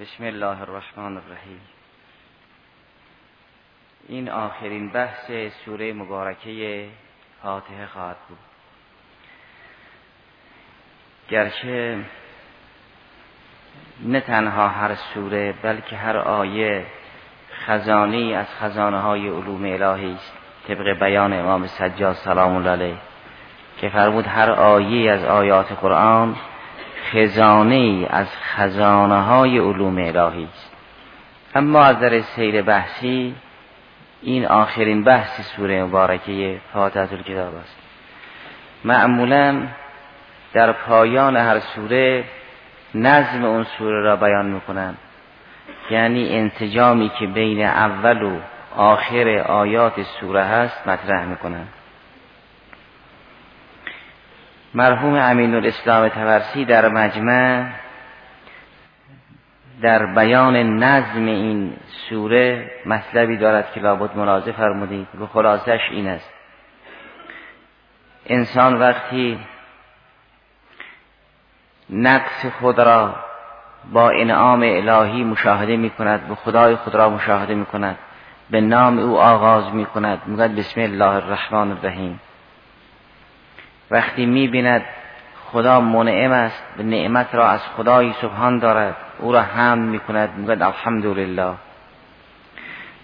بسم الله الرحمن الرحیم. این آخرین بحث سوره مبارکه فاتحه خواهد بود. گرچه نه تنها هر سوره بلکه هر آیه خزانی از خزانه های علوم الهی است. طبق بیان امام سجاد سلام الله علیه که فرمود هر آیه از آیات قرآن خزانه از خزانه های علوم الهی است. اما از در سیر بحثی این آخرین بحث سوره مبارکه فاتحه کتاب است. معمولا در پایان هر سوره نظم اون سوره را بیان می‌کنند یعنی انتجامی که بین اول و آخر آیات سوره هست مطرح می‌کنند مرحوم امین الاسلام تورسی در مجمع در بیان نظم این سوره مطلبی دارد که لابد ملاحظه فرمودید. و خلاصش این است. انسان وقتی نقص خود را با انعام الهی مشاهده می کند به خدای خود را مشاهده می کند به نام او آغاز می کند بسم الله الرحمن الرحیم. وقتی می بیند خدا منعم است و نعمت را از خدای سبحان دارد. او را هم می کند می الحمدلله.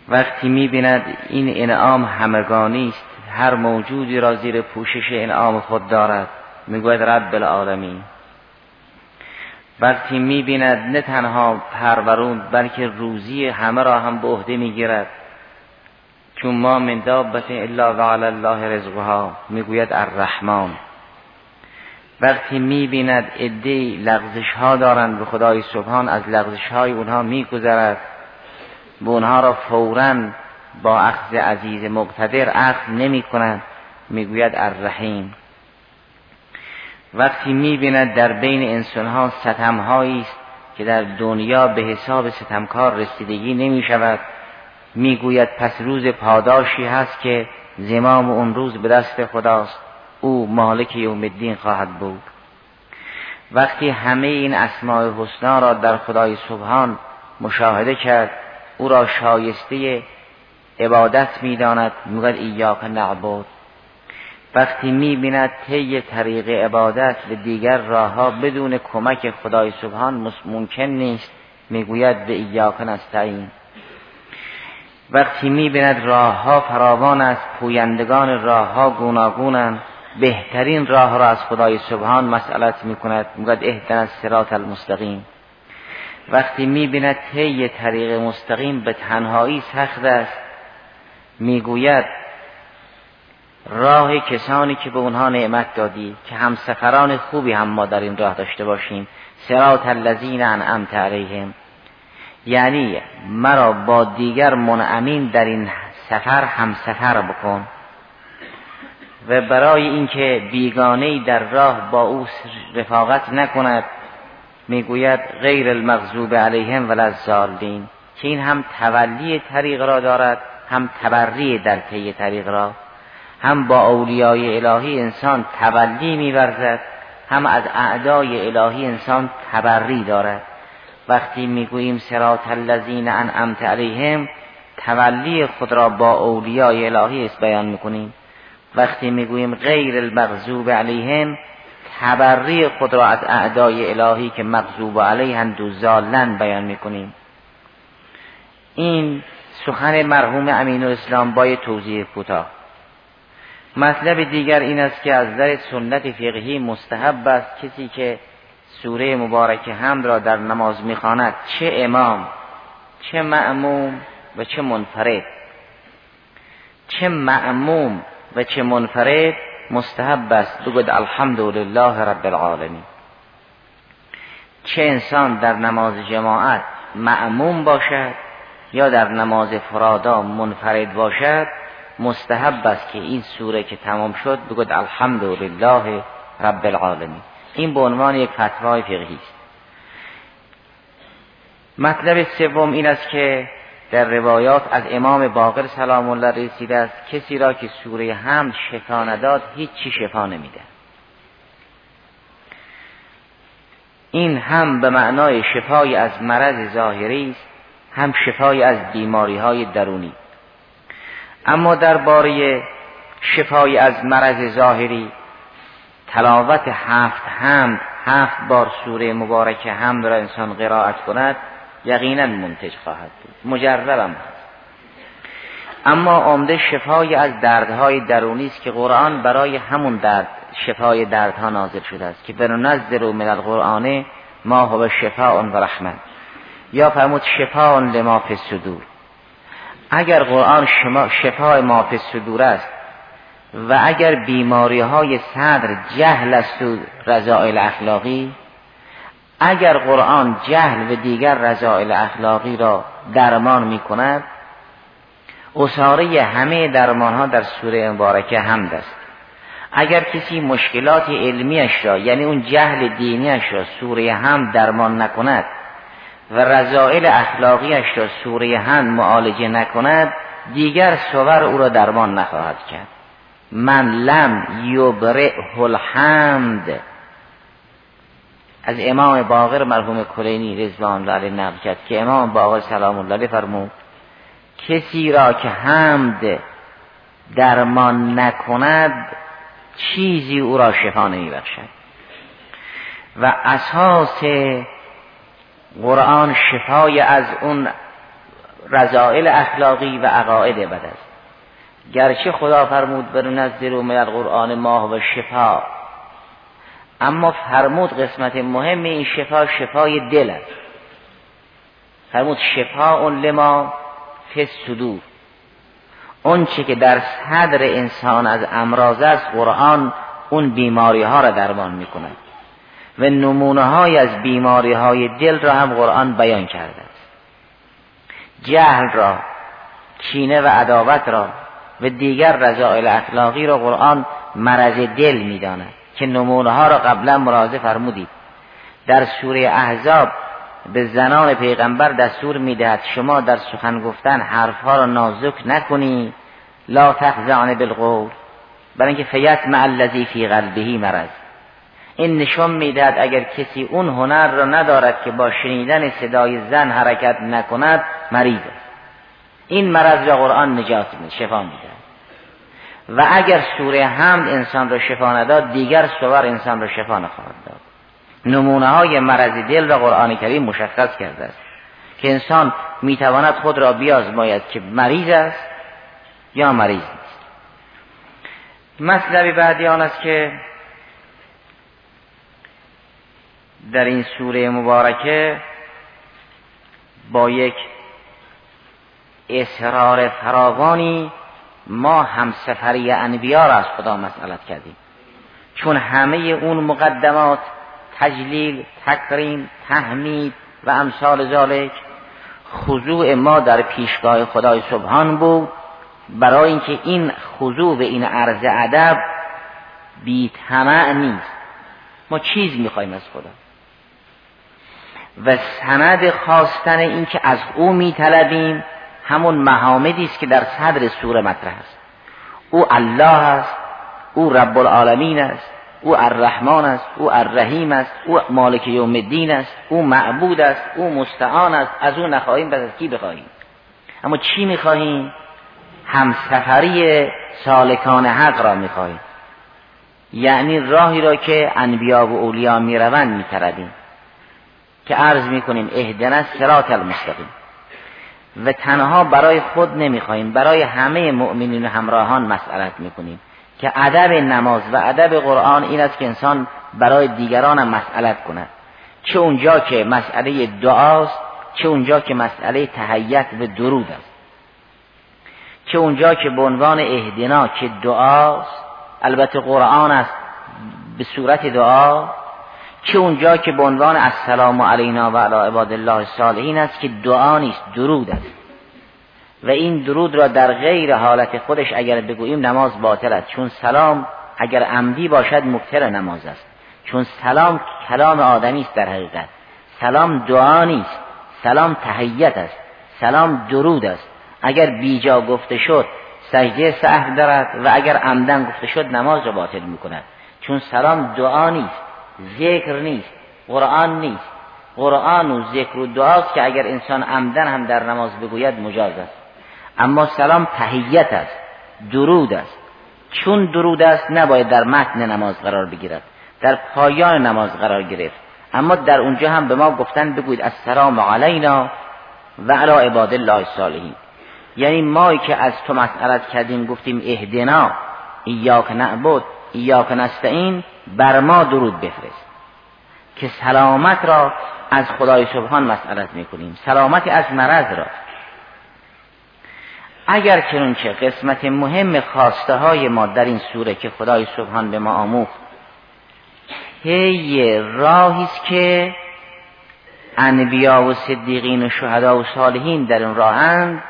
وقتی می بیند این انعام همگانی است هر موجودی را زیر پوشش انعام خود دارد می‌گوید رب العالمین. وقتی می بیند نه تنها پرورون بلکه روزی همه را هم به عهده می‌گیرد. چون ما من دابت الا و علی الله رزقها. می‌گوید الرحمن. وقتی می‌بیند ادهی لغزش ها دارند به خدای سبحان از لغزش های اونها میگذرد. به اونها را فورا با اخذ عزیز مقتدر اخذ نمی کند می‌گوید الرحیم. وقتی می‌بیند در بین انسان ها ستم است که در دنیا به حساب ستمکار رسیدگی نمی شود می‌گوید پس روز پاداشی هست که زمام اون روز به دست خداست. او مالک یوم الدین خواهد بود. وقتی همه این اسماع حسنا را در خدای سبحان مشاهده کرد او را شایسته عبادت می‌داند می‌گوید ایاک نعبد. وقتی می‌بیند طی طریق عبادت به دیگر راهها بدون کمک خدای سبحان ممکن نیست می‌گوید به ایاک نستعین. وقتی می‌بیند راهها فراوان است پویندگان راهها گوناگونند. بهترین راه را از خدای سبحان مسئلت می‌کند. می‌گوید اهدن از سرات المستقیم. وقتی می‌بیند طی طریق مستقیم به تنهایی سخت است می‌گوید راه کسانی که به اونها نعمت دادی که هم سفران خوبی هم ما در این راه داشته باشیم. سرات الذین انعمت علیهم. یعنی مرا با دیگر منعمین در این سفر هم سفر بکن و برای اینکه بیگانه در راه با او رفاقت نکند می‌گوید غیر المغضوب علیهم ولا الضالین که این هم تولی طریق را دارد هم تبری در طی طریق را هم با اولیای الهی انسان تولی میورزد هم از اعدای الهی انسان تبری دارد. وقتی می‌گوییم سرات الذین انعمت علیهم تولی خود را با اولیای الهی است بیان می‌کنیم. وقتی می‌گوییم غیر المغضوب علیهم تبری خود را از اعدای الهی که مغضوب علیهند دو زالن بیان می‌کنیم. این سخن مرحوم امین اسلام با توضیح کوتاه. مطلب دیگر این است که از در سنت فقهی مستحب است کسی که سوره مبارک حمد را در نماز می‌خواند. چه امام چه معموم و چه منفرد. چه معموم و چه منفرد مستحب است. بگوید الحمدلله رب العالمین. چه انسان در نماز جماعت معموم باشد یا در نماز فرادا منفرد باشد مستحب است که این سوره که تمام شد بگوید الحمدلله رب العالمین. این به عنوان یک فتوای فقهی است. مطلب سوم این است که در روایات از امام باقر سلام الله رسیده است کسی را که سوره حمد شفا نداد هیچ چی شفا نمیده. این هم به معنای شفای از مرض ظاهری است هم شفای از بیماری های درونی. اما درباره شفای از مرض ظاهری تلاوت هفت هم هفت بار سوره مبارک هم را انسان قرائت کند یقینا منتج خواهد بود مجربم اما عمده شفای از دردهای درونی است که قرآن برای همون درد شفای دردها نازل شده است که برنزل من القرآن ما هو شفاء و رحمت یا فرمود شفاء لما فی الصدور. اگر قرآن شما شفای ما فی الصدور است و اگر بیماری های صدر جهل است و رضائل اخلاقی اگر قرآن جهل و دیگر رضائل اخلاقی را درمان می کند اصاره همه درمان ها در سوره مبارکه حمد است. اگر کسی مشکلات علمیش را یعنی اون جهل دینیش را سوره هم درمان نکند و رضائل اخلاقیش را سوره هم معالجه نکند دیگر سور او را درمان نخواهد کرد. من لم یبرئه الحمد. از امام باقر مرحوم کلینی رضوان الله علیه که امام باقر سلام الله علیه فرمود کسی را که حمد درمان نکند چیزی او را شفا نمی بخشد و اساس قرآن شفای از اون رضائل اخلاقی و عقاید بد است. گرچه خدا فرمود بر نزد رو من القرآن ماه و شفا. اما فرمود قسمت مهم این شفا شفای دل است. فرمود شفا اون لما فی صدور اون چی که در صدر انسان از امراض است قرآن اون بیماری ها را درمان می کند و نمونه های از بیماری های دل را هم قرآن بیان کرده است. جهل را کینه و عداوت را و دیگر رضائل اخلاقی را قرآن مرض دل می‌داند که نمونه ها را قبلا مراجعه فرمودید. در سوره احزاب به زنان پیغمبر دستور می‌دهد شما در سخن گفتن حرفها را نازک نکنی. لا تخزعن بالقول برای اینکه فیت مع الذی فی قلبه مرض. این نشان می‌دهد اگر کسی اون هنر را ندارد که با شنیدن صدای زن حرکت نکند مریض است. این مرض را قرآن نجات میده. شفا میده. و اگر سوره حمد انسان را شفا نداد دیگر سور انسان را شفا نخواهد داد. نمونه های مرض دل را قرآن کریم مشخص کرده است که انسان می‌تواند خود را بیازماید که مریض است یا مریض نیست. مطلب بعدی آن است که در این سوره مبارکه با یک اصرار فراوانی ما هم سفری انبیا را از خدا مسئلت کردیم. چون همه اون مقدمات تجلیل تکریم تحمید و امثال ذالک خضوع ما در پیشگاه خدای سبحان بود. برای اینکه این خضوع به این عرض ادب بی نیست. ما چیز می‌خوایم از خدا؟ و سند خواستن اینکه از او میطلبیم. همون محامدی است که در صدر سوره مطرح است. او الله است او رب العالمین است او الرحمن است او الرحیم است او مالک یوم الدین است او معبود است او مستعان است. از او نخواهیم بس از کی بخواهیم؟ اما چی می‌خواهیم؟ همسفری سالکان حق را می‌خواهیم. یعنی راهی را که انبیا و اولیا می‌روند میتردیم که عرض می‌کنیم اهدنا سرات المستقیم. و تنها برای خود نمی‌خواهیم برای همه مؤمنین و همراهان مسئلت می‌کنیم که ادب نماز و ادب قرآن این است که انسان برای دیگران هم مسئلت کند. چه اونجا که مسئله دعاست چه اونجا که مسئله تهیت و درود است. چه اونجا که به عنوان اهدنا که دعاست البته قرآن است به صورت دعا چه اونجا که به عنوان السلام علینا و علی عباد الله الصالحین است که دعا نیست درود است. و این درود را در غیر حالت خودش اگر بگوییم نماز باطل است. چون سلام اگر عمدی باشد مبتر نماز است. چون سلام کلام آدمی است در حقیقت. سلام دعا نیست سلام تهیت است سلام درود است. اگر بیجا گفته شد سجده سهو دارد و اگر عمدن گفته شد نماز را باطل می کند چون سلام دعا نیست ذکر نیست قرآن نیست. قرآن و ذکر و دعاست که اگر انسان عمدن هم در نماز بگوید مجاز است. اما سلام تهیت است درود است. چون درود است نباید در متن نماز قرار بگیرد در پایان نماز قرار گرفت. اما در اونجا هم به ما گفتن بگوید السلام علینا و علی عباد الله الصالحین. یعنی ما که از تو مسئلت کردیم گفتیم اهدنا ایاک نعبد. ایاک نستعین بر ما درود بفرست. که سلامت را از خدای سبحان مسئلت می‌کنیم. سلامت از مرض را. اگر چه قسمت مهم خواسته های ما در این سوره که خدای سبحان به ما آموخت هی راهی است که انبیا و صدیقین و شهدا و صالحین در این راهند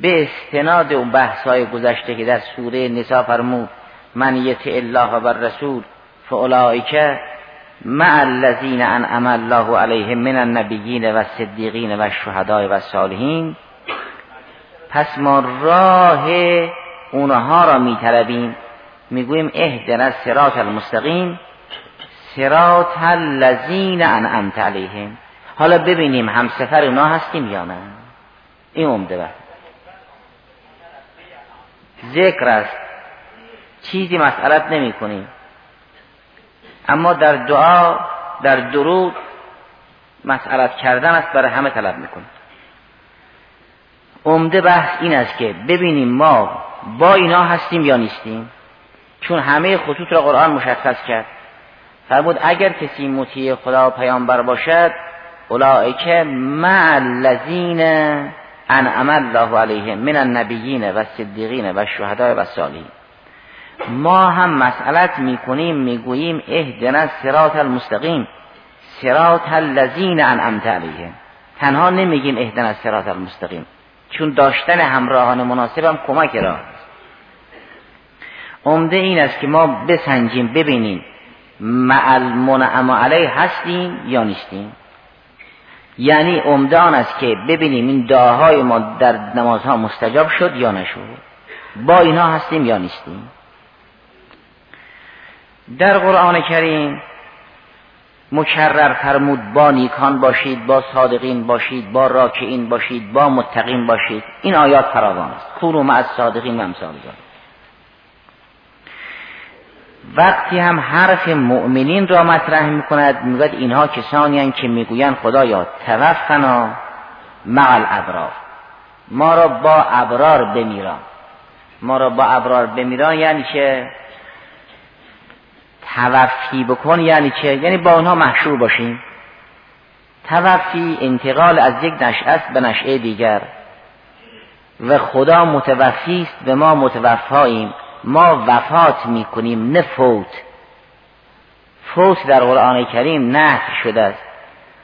به استناد و بحثای گذشته که در سوره نسا فرمود من یت الله و رسول فاولائک مع الذین انعم الله علیهم من النبیین و صدیقین و شهدای و صالحین پس ما راه اونها را میطلبیم. می‌گوییم اهدنا سرات المستقیم سرات الذین انعمت علیهم. حالا ببینیم هم سفر اونا هستیم یا نه. این عمده ذکر است. چیزی مسئلت نمی کنیم اما در دعا در درود مسئلت کردن است برای همه طلب می‌کنیم. عمده بحث این است که ببینیم ما با اینا هستیم یا نیستیم. چون همه خطوط را قرآن مشخص کرد. فرمود اگر کسی مطیع خدا و پیامبر باشد اولئک مع الذین انعم الله علیهم من النبیین و صدیقین و شهداء و صالحین. ما هم مسئلت می‌کنیم می‌گوییم اهدنا سرات المستقیم سرات الذین انعمت علیهم. تنها نمیگیم اهدنا سرات المستقیم. چون داشتن همراهان مناسب هم کمک را. عمده این است که ما بسنجیم ببینیم مع المنعم علیه هستیم یا نیستیم. یعنی عمده آن است که ببینیم این دعاهای ما در نمازها مستجاب شد یا نشد. با اینها هستیم یا نیستیم. در قرآن کریم مکرر فرمود با نیکان باشید با صادقین باشید با راکعین باشید با متقین باشید. این آیات فراوان است. خونو از صادقین و امثال وقتی هم حرف مؤمنین را مطرح می کند می‌گوید اینها کسانی که می‌گویند خدایا توفنا مع الابرار. ما را با ابرار بمیران. ما را با ابرار بمیران یعنی که توفی بکن یعنی چه؟ یعنی با اونها محشور باشیم. توفی انتقال از یک نشعه است به نشعه دیگر. و خدا متوفی است و ما متوفاییم. ما وفات می‌کنیم نه فوت. فوت در قرآن کریم نه شده است.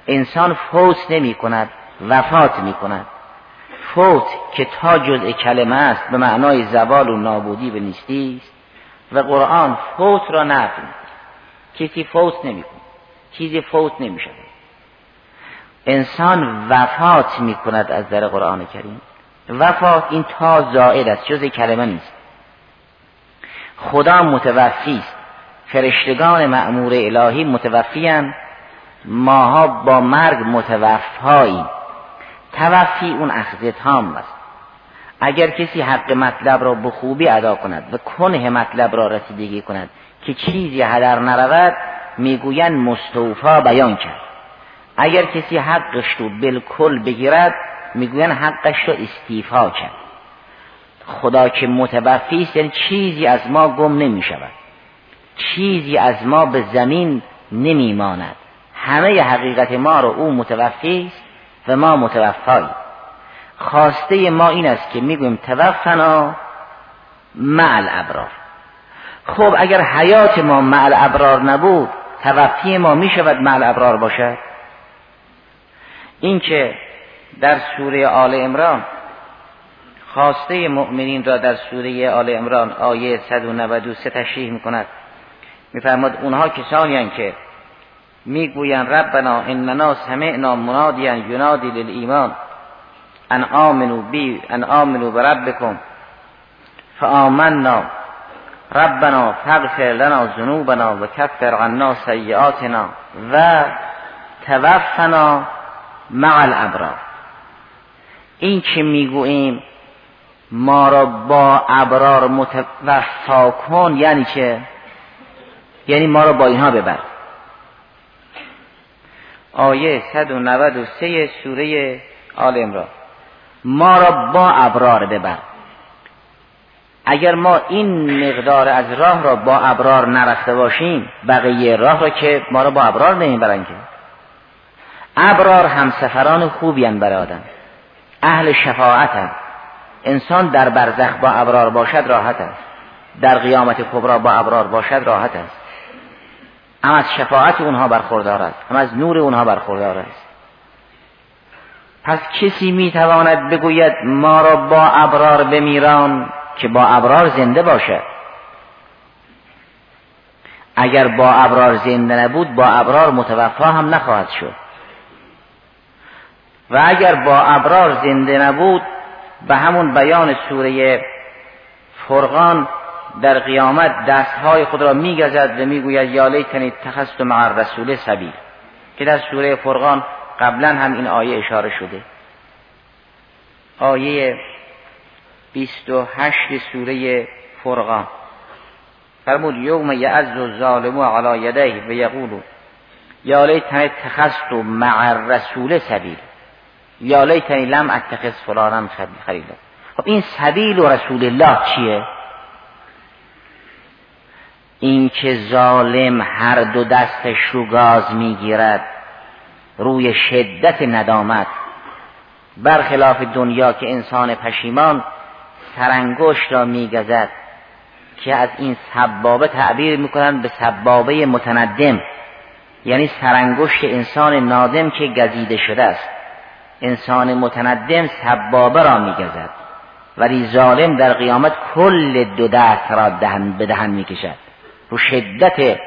انسان فوت نمی کند وفات می کند فوت که تا جزء کلمه است به معنای زوال و نابودی به نیستی است. و قرآن فوت را نفی کسی فوت نمی‌کنه. چیزی فوت نمیشه انسان وفات می‌کند از در قرآن کریم. وفات این تا زائد است جز کلمه نیست. خدا متوفی است. فرشتگان معمور الهی متوفی ماها با مرگ متوفایی توفی اون اخذ تام است. اگر کسی حق مطلب را به خوبی ادا کند و کنه مطلب را رسیدگی کند که چیزی هدر نرود می‌گویند مستوفا بیان کرد. اگر کسی حقش رو بالکل بگیرد می‌گویند حقش رو استیفا کرد. خدا که متوفی است یعنی چیزی از ما گم نمی شود چیزی از ما به زمین نمی ماند همه حقیقت ما رو او متوفی است و ما متوفایی خواسته ما این است که می‌گویم توفنا مع الابرار. خب اگر حیات ما مع الابرار نبود توفی ما می شود مع الابرار باشد؟ این که در سوره آل امران خواسته مؤمنین را در سوره آل امران آیه 193 تشریح می کند میفرماد اونها کسانی که می‌گویند ربنا اننا سمعنا منادیا ینادی للایمان ان آمنو بی ان آمنو بربکم فآمنا ربنا فاغفر لنا ذنوبنا و کفر عنا سیئاتنا و توفنا مع الابرار. این که می‌گوییم؟ ما را با ابرار متوفا کن یعنی چه؟ یعنی ما را با اینها ببر. آیه 193 سوره آل امران ما را با ابرار ببر. اگر ما این مقدار از راه را با ابرار نرفته باشیم بقیه راه را که ما را با ابرار نمی‌برن که. ابرار همسفران خوبی برای آدم. اهل شفاعت انسان در برزخ با ابرار باشد راحت است. در قیامت کبرا با ابرار باشد راحت است. هم از شفاعت اونها برخوردار است هم از نور اونها برخوردار است. پس کسی می‌تواند بگوید ما را با ابرار بمیران که با ابرار زنده باشد. اگر با ابرار زنده نبود با ابرار متوفا هم نخواهد شد. و اگر با ابرار زنده نبود به همون بیان سوره فرقان در قیامت دستهای خود را میگزد و می‌گوید یا لیتنی تخست مع رسول سبیل که در سوره فرقان قبلا هم این آیه اشاره شده. آیه 28 سوره فرقان. فرمود یوم یعز الظالم علی یدیه و یقول یا لیتنی تخست مع رسول سبیل یا لیتنی لم اتخذ فلانا خلیلا خب این سبیل و رسول الله چیه؟ این که ظالم هر دو دستش رو گاز می‌گیرد روی شدت ندامت. برخلاف دنیا که انسان پشیمان سرانگشت را میگزد که از این سبابه تعبیر می‌کنند به سبابه متندم. یعنی سرانگشت انسان نادم که گزیده شده است. انسان متندم سبابه را میگزد. ولی ظالم در قیامت کل دو دست را دهن به دهن می‌کشد. رو شدت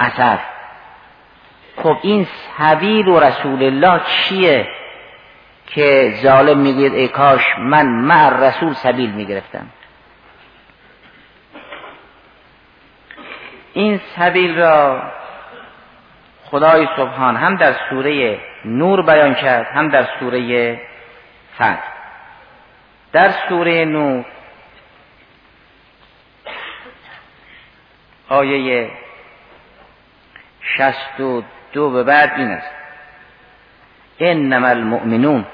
اثر. خب این سبیل و رسول الله چیه که ظالم می‌گوید ای کاش من مع رسول سبیل می‌گرفتم؟ این سبیل را خدای سبحان هم در سوره نور بیان کرد هم در سوره فتح در سوره نور آیه شست و دو به بعد این است. انما المؤمنون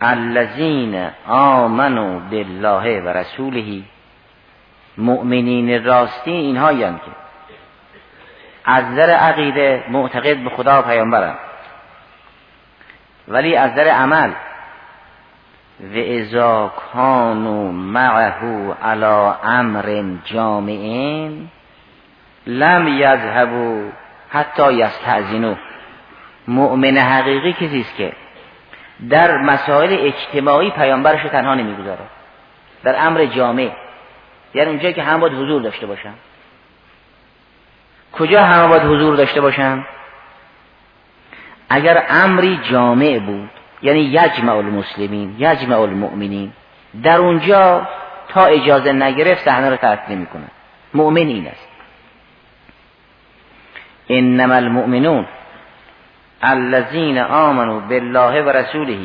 الذین آمنوا بالله و رسوله مؤمنین راستی اینها که از نظر عقیده معتقد به خدا و پیامبرم. ولی از نظر عمل و ازا کانو معه علا امر جامعین لم یذهبو حتی یستعزینو مؤمن حقیقی کسی است که در مسائل اجتماعی پیامبرش تنها نمی‌گذاره. در امر جامع یعنی اونجایی که هم باید حضور داشته باشن. کجا همه باید حضور داشته باشن؟ اگر امری جامع بود یعنی یجمع المسلمین یجمع المؤمنین در اونجا تا اجازه نگرفت صحنه رو ترک نمی‌کنه. مؤمن این است. انما المؤمنون الذين آمنوا بالله و رسوله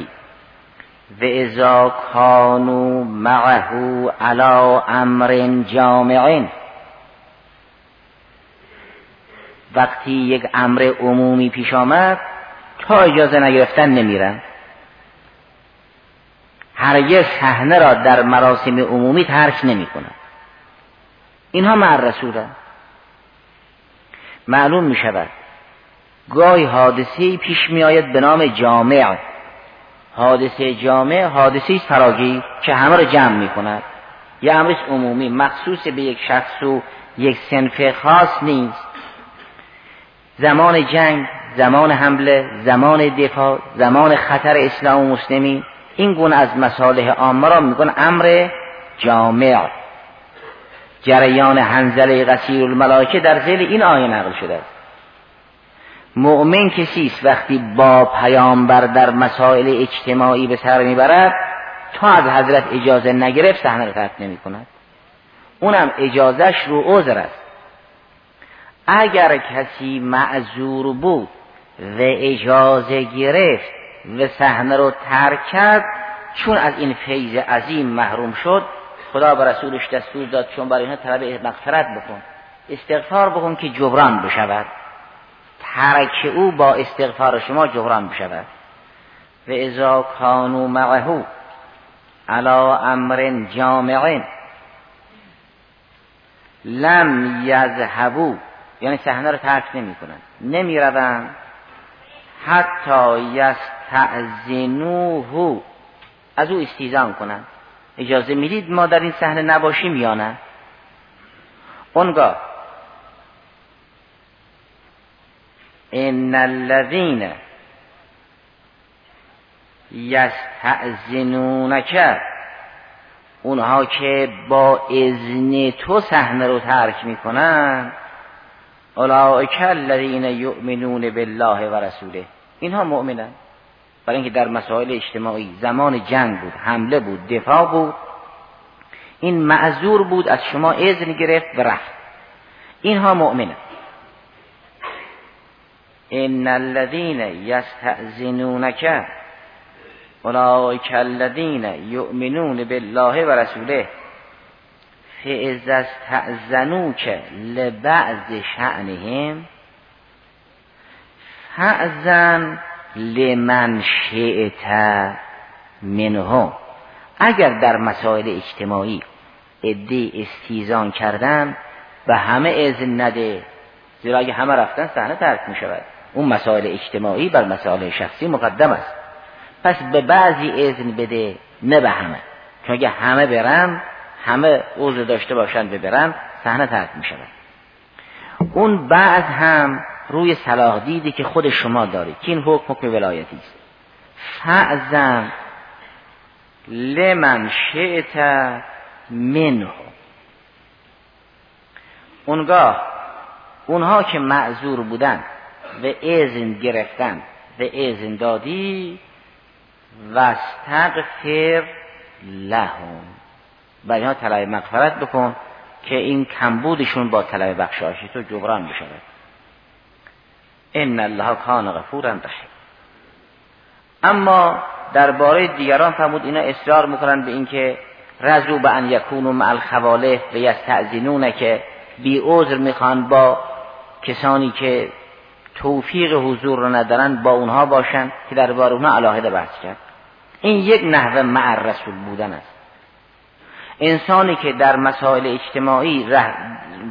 و اذا كانوا معه على امر جامع. وقتی یک امر عمومی پیش آمد تا اجازه نگرفتن نمیرن. هرگز صحنه را در مراسم عمومی ترک نمی‌کنن. اینها مع معلوم می شود گاهی حادثه پیش می آید به نام جامع. حادثه جامع حادثه فراگیر که همه را جمع می کند یه امرش عمومی مخصوص به یک شخص و یک سنف خاص نیست. زمان جنگ زمان حمله زمان دفاع زمان خطر اسلام و مسلمین این گونه از مصالح عامه را میگن امر جامع. جریان هنزله قصیر الملائکه در زیل این آیه نقل شده است. مؤمن کسی است وقتی با پیامبر در مسائل اجتماعی به سر می‌برد تا از حضرت اجازه نگرفت صحنه رو ترک نمی کند اونم اجازهش رو عذر است. اگر کسی معذور بود و اجازه گرفت و صحنه رو ترک کرد چون از این فیض عظیم محروم شد خدا به رسولش دستور داد چون برای اینها طلب مغفرت بکن استغفار بکن که جبران بشود. ترک او با استغفار شما جبران بشود. و ازا کانو معهو علا امر جامع لم یذهبو یعنی صحنه رو ترک نمی کنند نمی روند حتی یستعزنوه از او استیزان کنند اجازه می‌دید ما در این صحنه نباشیم یا نه؟ اونگاه. ان الذین یستعزنونک اونها که با اذن تو صحنه رو ترک می‌کنن اولئک الذین یؤمنون بالله و رسوله اینها مؤمنن برای اینکه در مسائل اجتماعی زمان جنگ بود حمله بود دفاع بود. این معذور بود از شما اذن گرفت و رفت. اینها مؤمنن ان الذين یستأذنونک اولئک الذین یؤمنون بالله و رسوله فاذا استأذنوک لبعض شأنهم فأذن لمن شئت منهم. اگر در مسائل اجتماعی عده استیزان کردن به همه اذن نده زیرا اگه همه رفتن صحنه ترک می شود اون مسائل اجتماعی بر مسائل شخصی مقدم است. پس به بعضی اذن بده نه به همه. چون اگه همه برن همه عضو داشته باشن برن صحنه ترک می شود اون بعض هم روی صلاح دیدی که خود شما دارید که این حکم حکم ولایتی است. فعزم لمن شئت منه. اونگاه اونها که معذور بودن و اذن گرفتن و اذن دادی و استغفر لهم. و اینها طلب مغفرت بکن که این کمبودشون با طلب بخشایش تو جبران بشود. ان الله کان غفورا رحیم. اما درباره دیگران فرمود اینا اصرار می‌کنن به اینکه رزو به ان یکونوا مع الخواله و یستأذنون که بی عذر می‌خوان با کسانی که توفیق حضور رو ندارن با اونها باشن که درباره اونها علاهده بحث کرد. این یک نحوه مع رسول بودن است. انسانی که در مسائل اجتماعی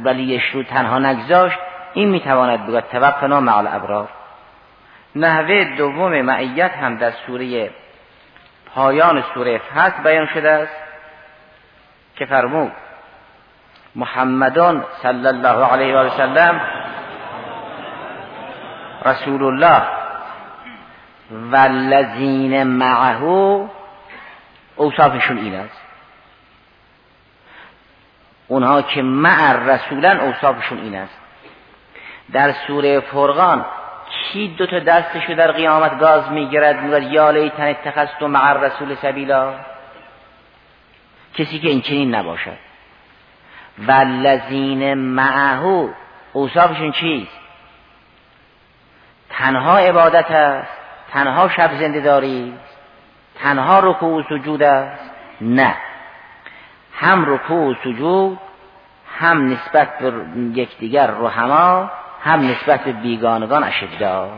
ولیش رو تنها نگذاشت این می‌تواند بگوید توقنا مع الابرار. نحوه دوم معیت هم در سوره پایان سوره فتح بیان شده است که فرمود محمدان صلی الله علیه و سلم رسول الله والذین معه اوصافشون این است. اونها که مع رسولن اوصافشون این است. در سوره فرقان کی دو تا دستشو در قیامت گاز می‌گیرد می‌گوید یا لیتن اتخذت مع رسول سبیلا؟ کسی که این چنین نباشد. والذین معه اوصافشون چیست؟ تنها عبادت است تنها شب زنده داری تنها رکوع و سجود است؟ نه. هم رکوع و سجود هم نسبت به یکدیگر رحما هم نسبت به بیگانگان اشدا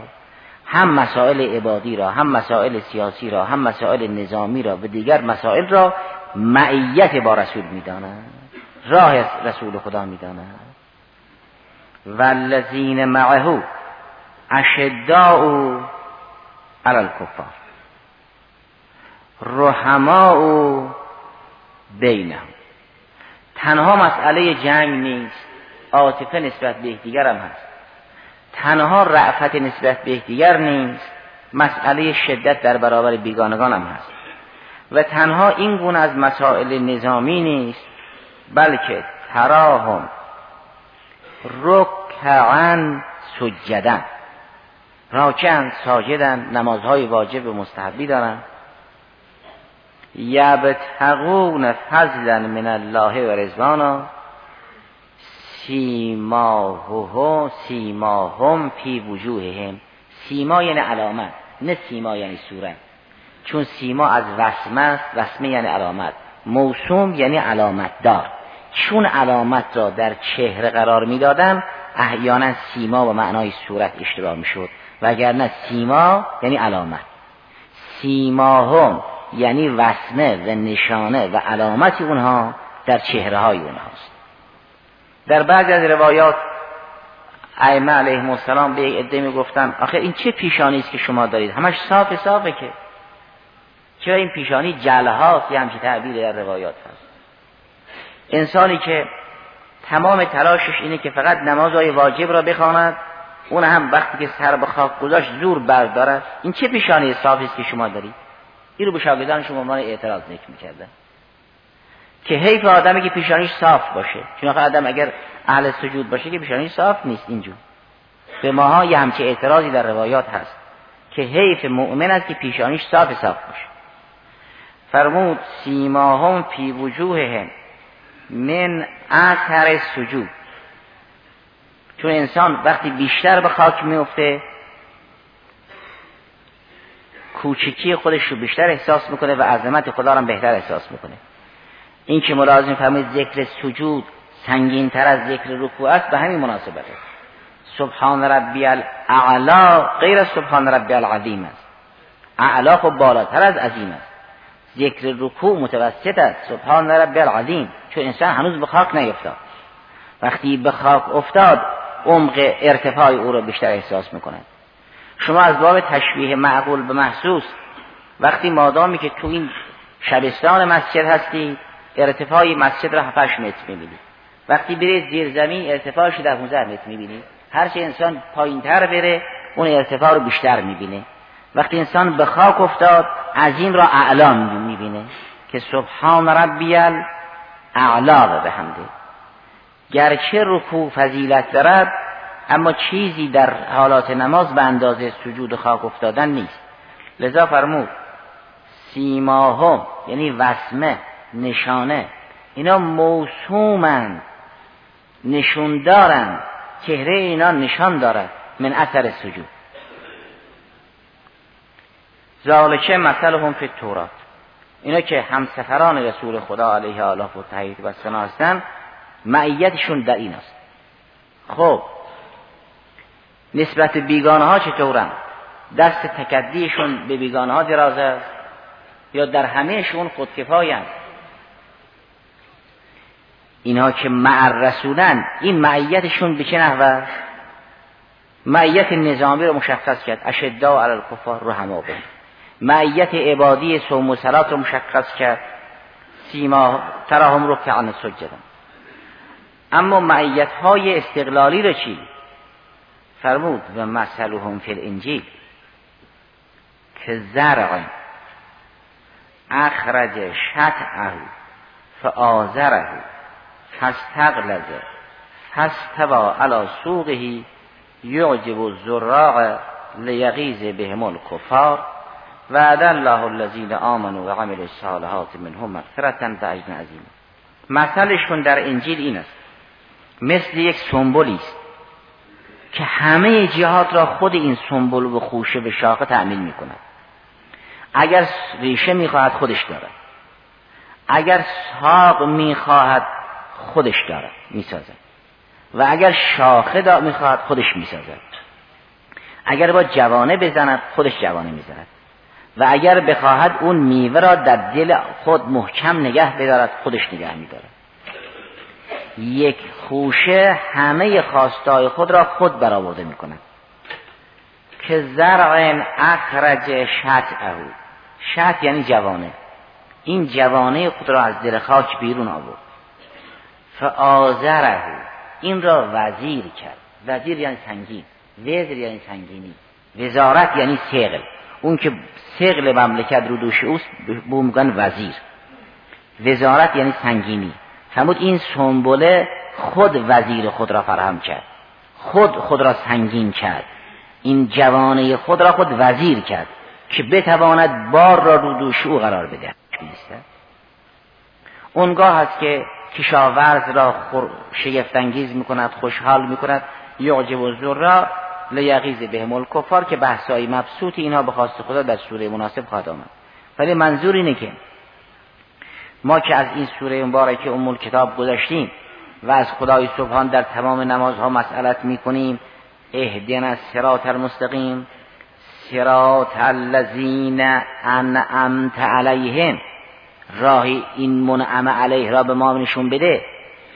هم مسائل عبادی را هم مسائل سیاسی را هم مسائل نظامی را و دیگر مسائل را معیت با رسول می‌دانند. راه رسول خدا می‌دانند. والذین معه اشداء علی الکفار. رحماء بینهم. تنها مسئله جنگ نیست. عاطفه نسبت به یکدیگر هم هست. تنها رعفت نسبت به یکدیگر نیست. مسئله شدت در برابر بیگانگان هم هست. و تنها این گونه از مسائل نظامی نیست بلکه تراهم رکعن سجدن. راکعن ساجدن نمازهای واجب و مستحبی دارن. یبتغون فضلا من الله و رزوانا سیماهم سیماهم فی وجوههم. سیما یعنی علامت نه سیما یعنی صورت. چون سیما از وسمه است وسمه یعنی علامت. موسوم یعنی علامت دار چون علامت را در چهره قرار می‌دادن احیانا سیما و معنای صورت اشتباه می‌شد. وگرنه سیما یعنی علامت. سیماهم یعنی وسمه و نشانه و علامت اونها در چهره های اونهاست. در بعضی از روایات ائمه علیهم السلام به عده می‌گفتن آخه این چه پیشانی است که شما دارید؟ همش صاف صافه که. چرا این پیشانی جلهاست یه همچی تعبیر در روایات هست. انسانی که تمام تلاشش اینه که فقط نمازهای واجب را بخواند اون هم وقتی که سر به خاک گذاشت زور بردارد. این چه پیشانی صافی است که شما دارید؟ این رو به شاگردان شما عنوان اعتراض ذکر می‌کردن که حیف آدمی که پیشانیش صاف باشه. چون آدم اگر اهل سجود باشه که پیشانیش صاف نیست اینجور. به ماها یه همچه اعتراضی در روایات هست که حیف مؤمن است که پیشانیش صاف صاف باشه. فرمود سیماهم فی وجوههم من اثر سجود. چون انسان وقتی بیشتر به خاک میفته کوچکی خودش رو بیشتر احساس می‌کنه و عظمت خدا رو بهتر احساس می‌کنه. این که ملازم فهمید ذکر سجود سنگین تر از ذکر رکوع است به همین مناسبت سبحان ربی الاعلا غیر از سبحان ربی العظیم است. اعلا خب بالاتر از عظیم است. ذکر رکوع متوسط است. سبحان ربی العظیم. چون انسان هنوز به خاک نیفتاد. وقتی به خاک افتاد عمق ارتفاع او را بیشتر احساس می‌کند. شما از باب تشبیه معقول به محسوس وقتی مادامی که تو این شبستان مسجد هستی ارتفاع مسجد را 7 متر می‌بینید وقتی برید زیر زمین ارتفاعش در 15 متر می‌بینید هرچه انسان پایین تر بره اون ارتفاع رو بیشتر می‌بینه. وقتی انسان به خاک افتاد عظیم را اعلا می‌بینه که سبحان ربی اعلا به همده گرچه رکوع فضیلت دارد اما چیزی در حالات نماز به اندازه سجود خاک افتادن نیست. لذا فرمود سیماهم یعنی وسمه نشانه اینا موسومن نشون دارن چهره اینا نشان دارد من اثر سجود. ذالکه هم فی تورات اینا که همسفران رسول خدا علیه آله و تحیید و سنا هستن معیتشون در این است. خب نسبت بیگانه ها چطورن؟ دست تکدیشون به بیگانه ها دراز است یا در همهشون خودکفاین اینها که معر رسولن این معیتشون به چه نحوه معیت نظامی رو مشخص کرد. اشدا علی الکفار رو همه معیت عبادی صوم و صلات رو مشخص کرد. سیما تراهم رو که عن سجدن. اما معیت های استقلالی رو چی؟ فرمود و مثلهم فی الانجیل که زرع اخرج شطعه فآزره فاستغلظ فاستوى على سوقه یعجب الزراع لیغیز بهم الکفار وعد الله الذین آمنوا و الصالحات منهم مغفرتا و اجر عظیم مثلشون در انجیل این است. مثل یک سنبولی است. که همه جهات را خود این سنبل و خوشه به شاخه تعمیل می کند اگر ریشه می‌خواهد خودش دارد. اگر ساق می‌خواهد خودش دارد می‌سازد. و اگر شاخه دا می‌خواهد خودش می‌سازد. اگر با جوانه بزند خودش جوانه می‌زند. و اگر بخواهد اون میوه را در دل خود محکم نگه بدارد خودش نگه میدارد. یک خوشه همه خواستای خود را خود برآورده می کند که زرع اخرج شطعه. شط یعنی جوانه. این جوانه خود را از دل خاک بیرون آورد. فآزره این را وزیر کرد. وزیر یعنی سنگین. وزر یعنی سنگینی. وزارت یعنی سقل. اون که سقل مملکت رو دوش اوست بو میگن وزیر. وزارت یعنی سنگینی. فرمود این سنبله خود وزیر خود را فراهم کرد. خود خود را سنگین کرد. این جوانه خود را خود وزیر کرد که بتواند بار را رو دوش او قرار بده. اونگاه است که کشاورز را شگفتانگیز می‌کند خوشحال می‌کند. یعجب و را لیغیز به الکفار که بحثای مبسوط اینها به خواست خدا در سوره مناسب خواهد آمد. ولی منظور اینه که ما که از این سوره مبارکه ام کتاب گذاشتیم و از خدای سبحان در تمام نمازها مسئلت می‌کنیم اهدنا الصراط المستقیم صراط الذین انعمت علیهم. راه این منعم علیه را به ما نشون بده.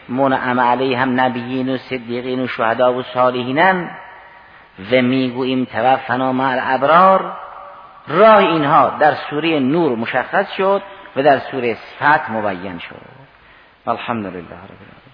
منعم علیه هم نبیین و صدیقین و شهدا و صالحینن. و می‌گوییم توفنا مع الابرار. راه اینها در سوره نور مشخص شد. و در سوره فتح مبین شد. الحمدلله رب